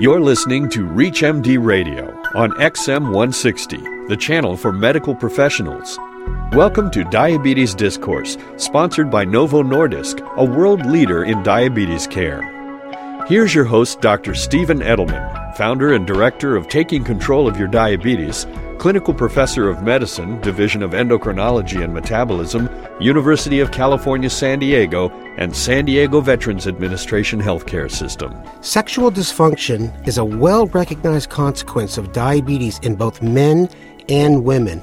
You're listening to ReachMD Radio on XM 160, the channel for medical professionals. Welcome to Diabetes Discourse, sponsored by Novo Nordisk, a world leader in diabetes care. Here's your host, Dr. Stephen Edelman, founder and director of Taking Control of Your Diabetes, clinical professor of medicine, Division of Endocrinology and Metabolism, University of California, San Diego, and San Diego Veterans Administration Healthcare System. Sexual dysfunction is a well recognized consequence of diabetes in both men and women.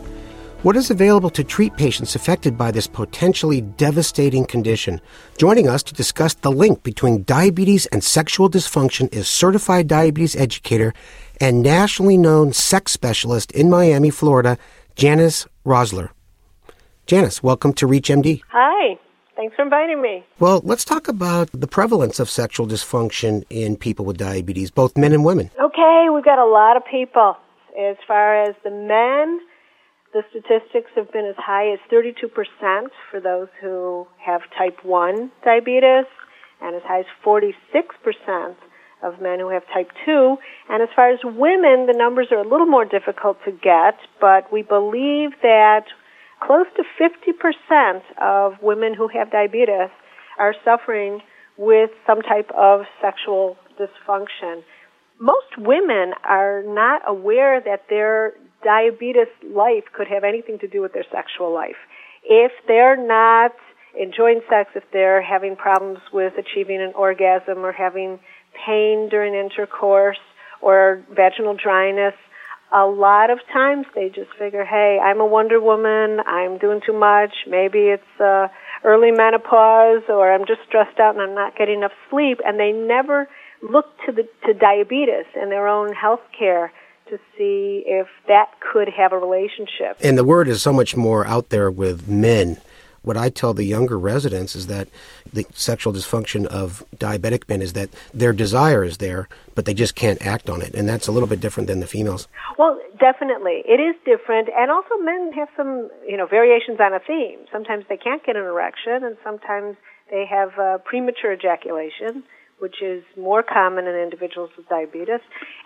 What is available to treat patients affected by this potentially devastating condition? Joining us to discuss the link between diabetes and sexual dysfunction is certified diabetes educator and nationally known sex specialist in Miami, Florida, Janice Roszler. Janice, welcome to ReachMD. Hi. Thanks for inviting me. Well, let's talk about the prevalence of sexual dysfunction in people with diabetes, both men and women. Okay, we've got a lot of people. As far as the men, the statistics have been as high as 32% for those who have type 1 diabetes and as high as 46% of men who have type 2. And as far as women, the numbers are a little more difficult to get, but we believe that close to 50% of women who have diabetes are suffering with some type of sexual dysfunction. Most women are not aware that their diabetes life could have anything to do with their sexual life. If they're not enjoying sex, if they're having problems with achieving an orgasm or having pain during intercourse or vaginal dryness, a lot of times they just figure, hey, I'm a Wonder Woman, I'm doing too much, maybe it's uh, early menopause, or I'm just stressed out and I'm not getting enough sleep, and they never look to the to diabetes and their own health care to see if that could have a relationship. And the word is so much more out there with men. What I tell the younger residents is that the sexual dysfunction of diabetic men is that their desire is there, but they just can't act on it. And that's a little bit different than the females. Well, definitely. It is different. And also men have some, you know, variations on a theme. Sometimes they can't get an erection and sometimes they have uh, premature ejaculation which is more common in individuals with diabetes,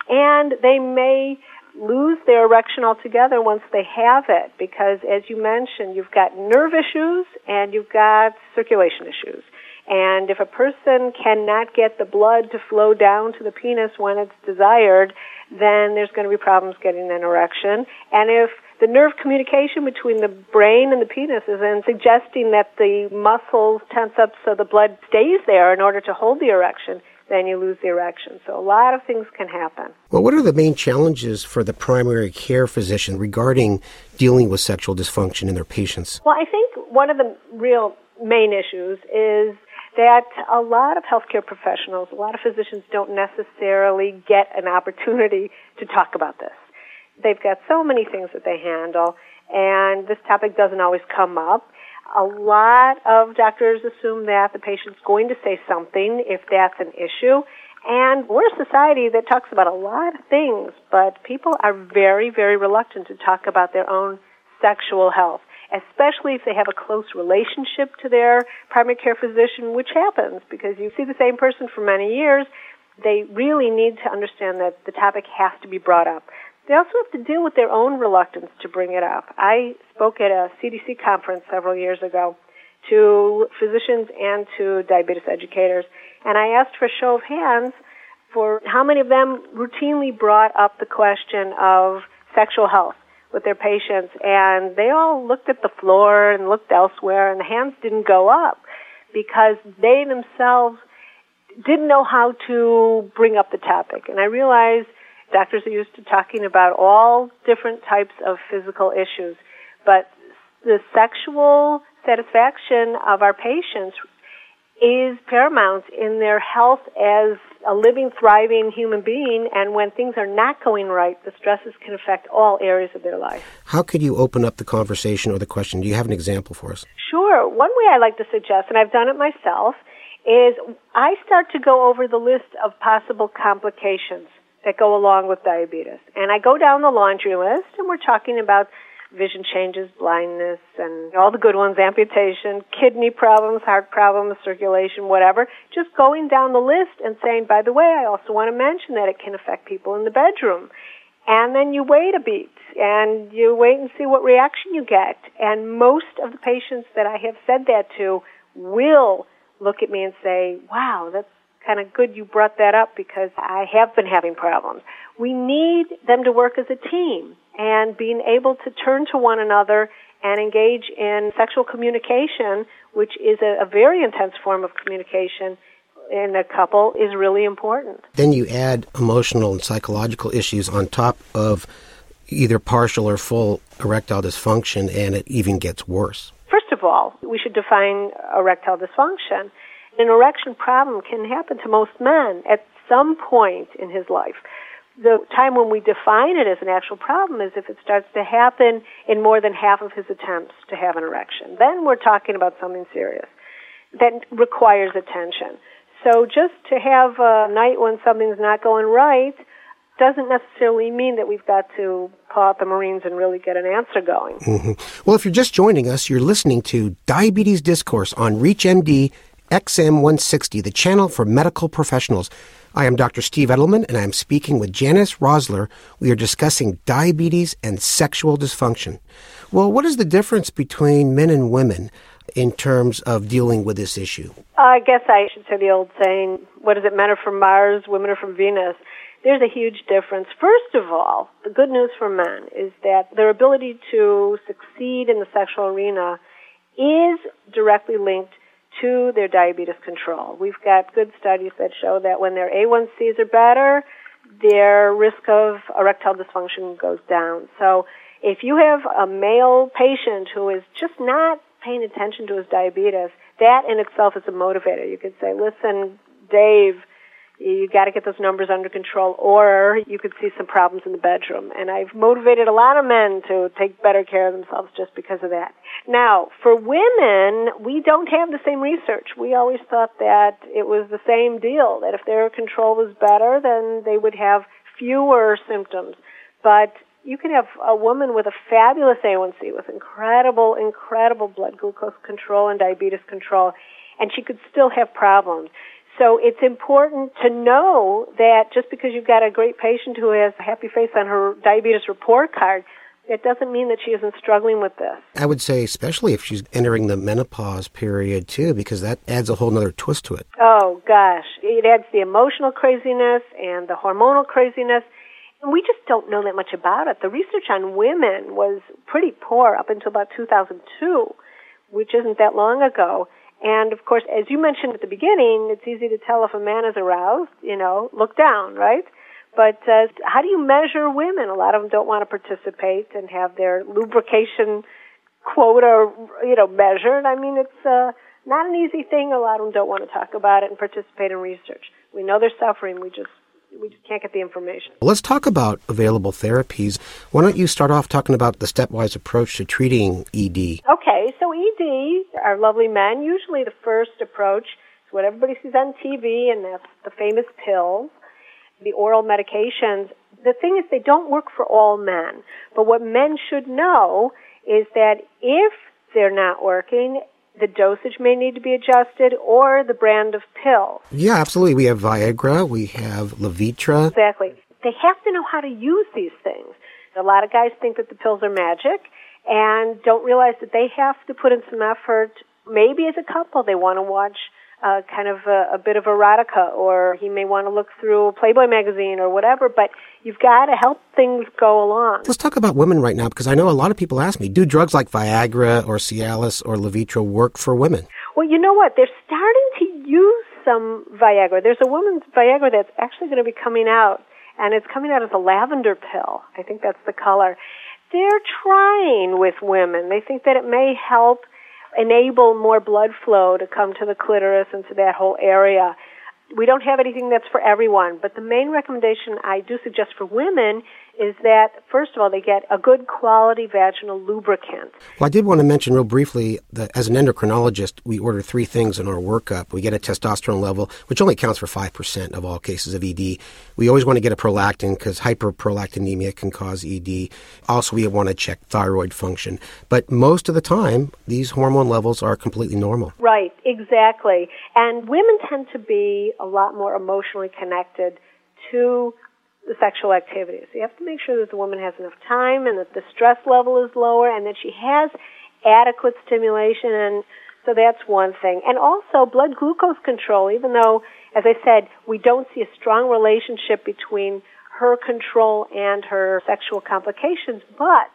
and they may lose their erection altogether once they have it because as you mentioned you've got nerve issues and you've got circulation issues. And if a person cannot get the blood to flow down to the penis when it's desired then there's going to be problems getting an erection. And if the nerve communication between the brain and the penis is in suggesting that the muscles tense up so the blood stays there in order to hold the erection, then you lose the erection. So a lot of things can happen. Well, what are the main challenges for the primary care physician regarding dealing with sexual dysfunction in their patients? Well, I think one of the real main issues is that a lot of healthcare professionals, a lot of physicians don't necessarily get an opportunity to talk about this they've got so many things that they handle, and this topic doesn't always come up. A lot of doctors assume that the patient's going to say something if that's an issue. And we're a society that talks about a lot of things, but people are very, very reluctant to talk about their own sexual health, especially if they have a close relationship to their primary care physician, which happens because you see the same person for many years. They really need to understand that the topic has to be brought up. They also have to deal with their own reluctance to bring it up. I spoke at a CDC conference several years ago to physicians and to diabetes educators, and I asked for a show of hands for how many of them routinely brought up the question of sexual health with their patients, and they all looked at the floor and looked elsewhere, and the hands didn't go up because they themselves didn't know how to bring up the topic. And I realized Doctors are used to talking about all different types of physical issues, but the sexual satisfaction of our patients is paramount in their health as a living, thriving human being. And when things are not going right, the stresses can affect all areas of their life. How could you open up the conversation or the question? Do you have an example for us? Sure. One way I like to suggest, and I've done it myself, is I start to go over the list of possible complications that go along with diabetes. And I go down the laundry list and we're talking about vision changes, blindness, and all the good ones, amputation, kidney problems, heart problems, circulation, whatever. Just going down the list and saying, by the way, I also want to mention that it can affect people in the bedroom. And then you wait a beat and you wait and see what reaction you get. And most of the patients that I have said that to will look at me and say, wow, that's kind of good you brought that up because I have been having problems. We need them to work as a team and being able to turn to one another and engage in sexual communication, which is a, a very intense form of communication in a couple, is really important. Then you add emotional and psychological issues on top of either partial or full erectile dysfunction, and it even gets worse. First of all, we should define erectile dysfunction. An erection problem can happen to most men at some point in his life. The time when we define it as an actual problem is if it starts to happen in more than half of his attempts to have an erection. Then we're talking about something serious that requires attention. So just to have a night when something's not going right doesn't necessarily mean that we've got to call out the Marines and really get an answer going. Mm-hmm. Well, if you're just joining us, you're listening to Diabetes Discourse on ReachMD XM160, the channel for medical professionals. I am Dr. Steve Edelman, and I am speaking with Janice Roszler. We are discussing diabetes and sexual dysfunction. Well, what is the difference between men and women in terms of dealing with this issue? I guess I should say the old saying, what is it, men are from Mars, women are from Venus. There's a huge difference. First of all, the good news for men is that their ability to succeed in the sexual arena is directly linked to their diabetes control. We've got good studies that show that when their A1Cs are better, their risk of erectile dysfunction goes down. So if you have a male patient who is just not paying attention to his diabetes, that in itself is a motivator. You could say, listen, Dave, you got to get those numbers under control or you could see some problems in the bedroom. And i've motivated a lot of men to take better care of themselves just because of that. Now for women we don't have the same research. We always thought that it was the same deal that if their control was better then they would have fewer symptoms. But you can have a woman with a fabulous A1C with incredible, incredible blood glucose control and diabetes control, and she could still have problems. So it's important to know that just because you've got a great patient who has a happy face on her diabetes report card, it doesn't mean that she isn't struggling with this. I would say, especially if she's entering the menopause period too, because that adds a whole other twist to it. Oh gosh, it adds the emotional craziness and the hormonal craziness. And we just don't know that much about it. The research on women was pretty poor up until about 2002, which isn't that long ago. And of course, as you mentioned at the beginning, it's easy to tell if a man is aroused, you know, look down, right? But uh, how do you measure women? A lot of them don't want to participate and have their lubrication quota, you know, measured. I mean, it's uh, not an easy thing. A lot of them don't want to talk about it and participate in research. We know they're suffering. We just we just can't get the information. Let's talk about available therapies. Why don't you start off talking about the stepwise approach to treating ED? Okay, so ED are lovely men. Usually the first approach is what everybody sees on TV, and that's the famous pills, the oral medications. The thing is, they don't work for all men. But what men should know is that if they're not working, the dosage may need to be adjusted or the brand of pill. Yeah, absolutely. We have Viagra, we have Levitra. Exactly. They have to know how to use these things. A lot of guys think that the pills are magic and don't realize that they have to put in some effort. Maybe as a couple, they want to watch uh, kind of a, a bit of erotica, or he may want to look through Playboy magazine or whatever. But you've got to help things go along. Let's talk about women right now because I know a lot of people ask me, do drugs like Viagra or Cialis or Levitra work for women? Well, you know what? They're starting to use some Viagra. There's a woman's Viagra that's actually going to be coming out, and it's coming out as a lavender pill. I think that's the color. They're trying with women. They think that it may help enable more blood flow to come to the clitoris and to that whole area. we don't have anything that's for everyone, but the main recommendation I do suggest for women is that, first of all, they get a good quality vaginal lubricant. Well, I did want to mention real briefly that as an endocrinologist, we order three things in our workup. We get a testosterone level, which only accounts for 5% of all cases of ED. We always want to get a prolactin because hyperprolactinemia can cause ED. Also, we want to check thyroid function. But most of the time, these hormone levels are completely normal. Right, exactly. And women tend to be a lot more emotionally connected to the sexual activities. You have to make sure that the woman has enough time and that the stress level is lower and that she has adequate stimulation and so that's one thing. And also blood glucose control, even though, as I said, we don't see a strong relationship between her control and her sexual complications, but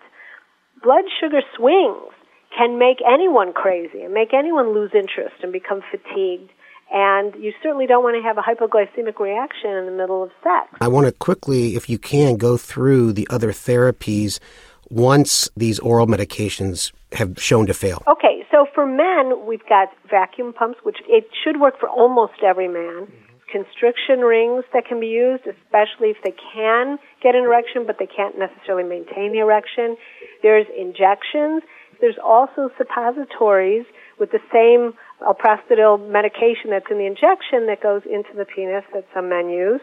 blood sugar swings can make anyone crazy and make anyone lose interest and become fatigued and you certainly don't want to have a hypoglycemic reaction in the middle of sex. I want to quickly, if you can, go through the other therapies once these oral medications have shown to fail. Okay, so for men, we've got vacuum pumps, which it should work for almost every man. Mm-hmm. Constriction rings that can be used, especially if they can get an erection, but they can't necessarily maintain the erection. There's injections. There's also suppositories with the same alprostadil medication that's in the injection that goes into the penis that some men use.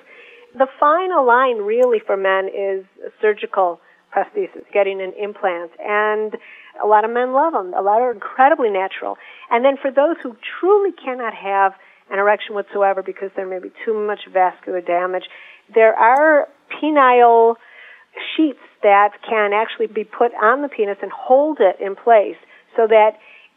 The final line really for men is surgical prosthesis, getting an implant. And a lot of men love them. A lot are incredibly natural. And then for those who truly cannot have an erection whatsoever because there may be too much vascular damage, there are penile sheets that can actually be put on the penis and hold it in place so that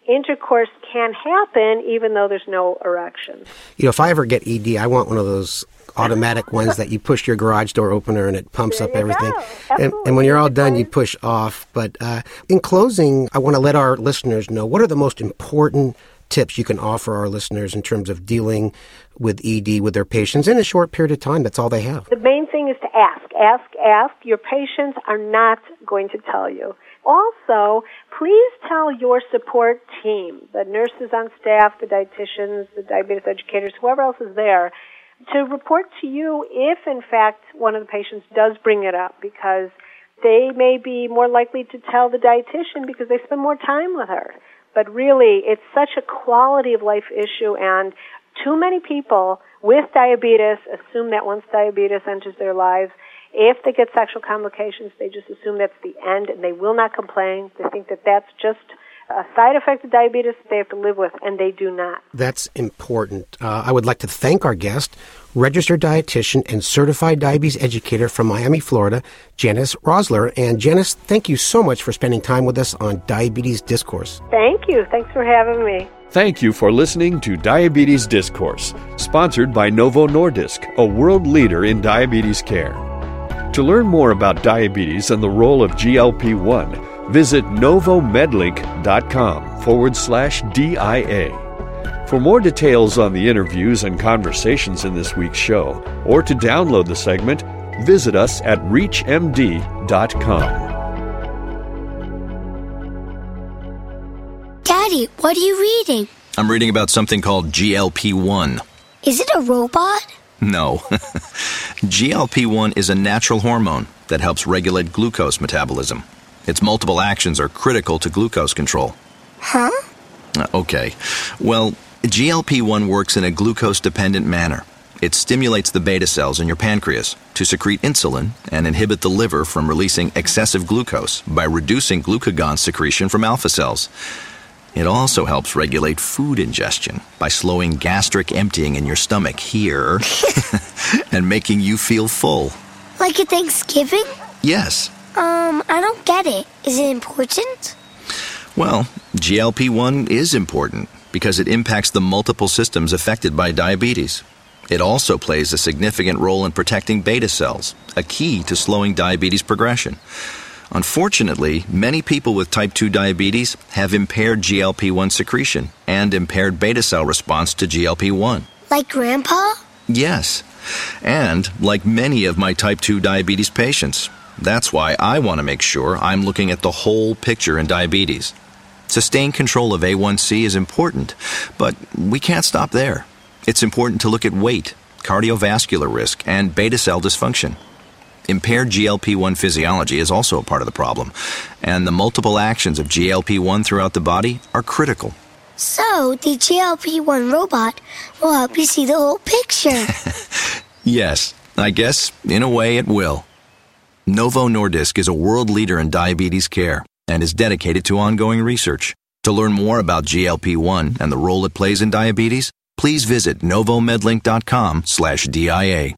intercourse can happen even though there's no erection. You know, if I ever get ED, I want one of those automatic ones that you push your garage door opener and it pumps there up everything. And, and, when you're all done, you push off. But uh, in closing, I want to let our listeners know what are the most important tips you can offer our listeners in terms of dealing with ED with their patients in a short period of time. That's all they have. The main thing is to ask, ask, ask. Your patients are not going to tell you. Also, please tell your support team, the nurses on staff, the dietitians, the diabetes educators, whoever else is there, to report to you if, in fact, one of the patients does bring it up because they may be more likely to tell the dietitian because they spend more time with her. But really, it's such a quality of life issue and too many people with diabetes assume that once diabetes enters their lives, if they get sexual complications, they just assume that's the end and they will not complain. They think that that's just a side effect of diabetes that they have to live with, and they do not. That's important. Uh, I would like to thank our guest, registered dietitian and certified diabetes educator from Miami, Florida, Janice Roszler. And Janice, thank you so much for spending time with us on Diabetes Discourse. Thank you. Thanks for having me. Thank you for listening to Diabetes Discourse, sponsored by Novo Nordisk, a world leader in diabetes care. To learn more about diabetes and the role of GLP 1, visit novomedlink.com forward slash DIA. For more details on the interviews and conversations in this week's show, or to download the segment, visit us at ReachMD.com. Daddy, what are you reading? I'm reading about something called GLP 1. Is it a robot? No. GLP 1 is a natural hormone that helps regulate glucose metabolism. Its multiple actions are critical to glucose control. Huh? Uh, okay. Well, GLP 1 works in a glucose dependent manner. It stimulates the beta cells in your pancreas to secrete insulin and inhibit the liver from releasing excessive glucose by reducing glucagon secretion from alpha cells. It also helps regulate food ingestion by slowing gastric emptying in your stomach here and making you feel full. Like at Thanksgiving? Yes. Um, I don't get it. Is it important? Well, GLP 1 is important because it impacts the multiple systems affected by diabetes. It also plays a significant role in protecting beta cells, a key to slowing diabetes progression. Unfortunately, many people with type 2 diabetes have impaired GLP 1 secretion and impaired beta cell response to GLP 1. Like Grandpa? Yes, and like many of my type 2 diabetes patients. That's why I want to make sure I'm looking at the whole picture in diabetes. Sustained control of A1C is important, but we can't stop there. It's important to look at weight, cardiovascular risk and beta cell dysfunction. Impaired GLP 1 physiology is also a part of the problem, and the multiple actions of GLP 1 throughout the body are critical. So, the GLP 1 robot will help you see the whole picture. Yes, I guess in a way it will. Novo Nordisk is a world leader in diabetes care and is dedicated to ongoing research. To learn more about GLP-1 and the role it plays in diabetes, please visit novomedlink.com/dia.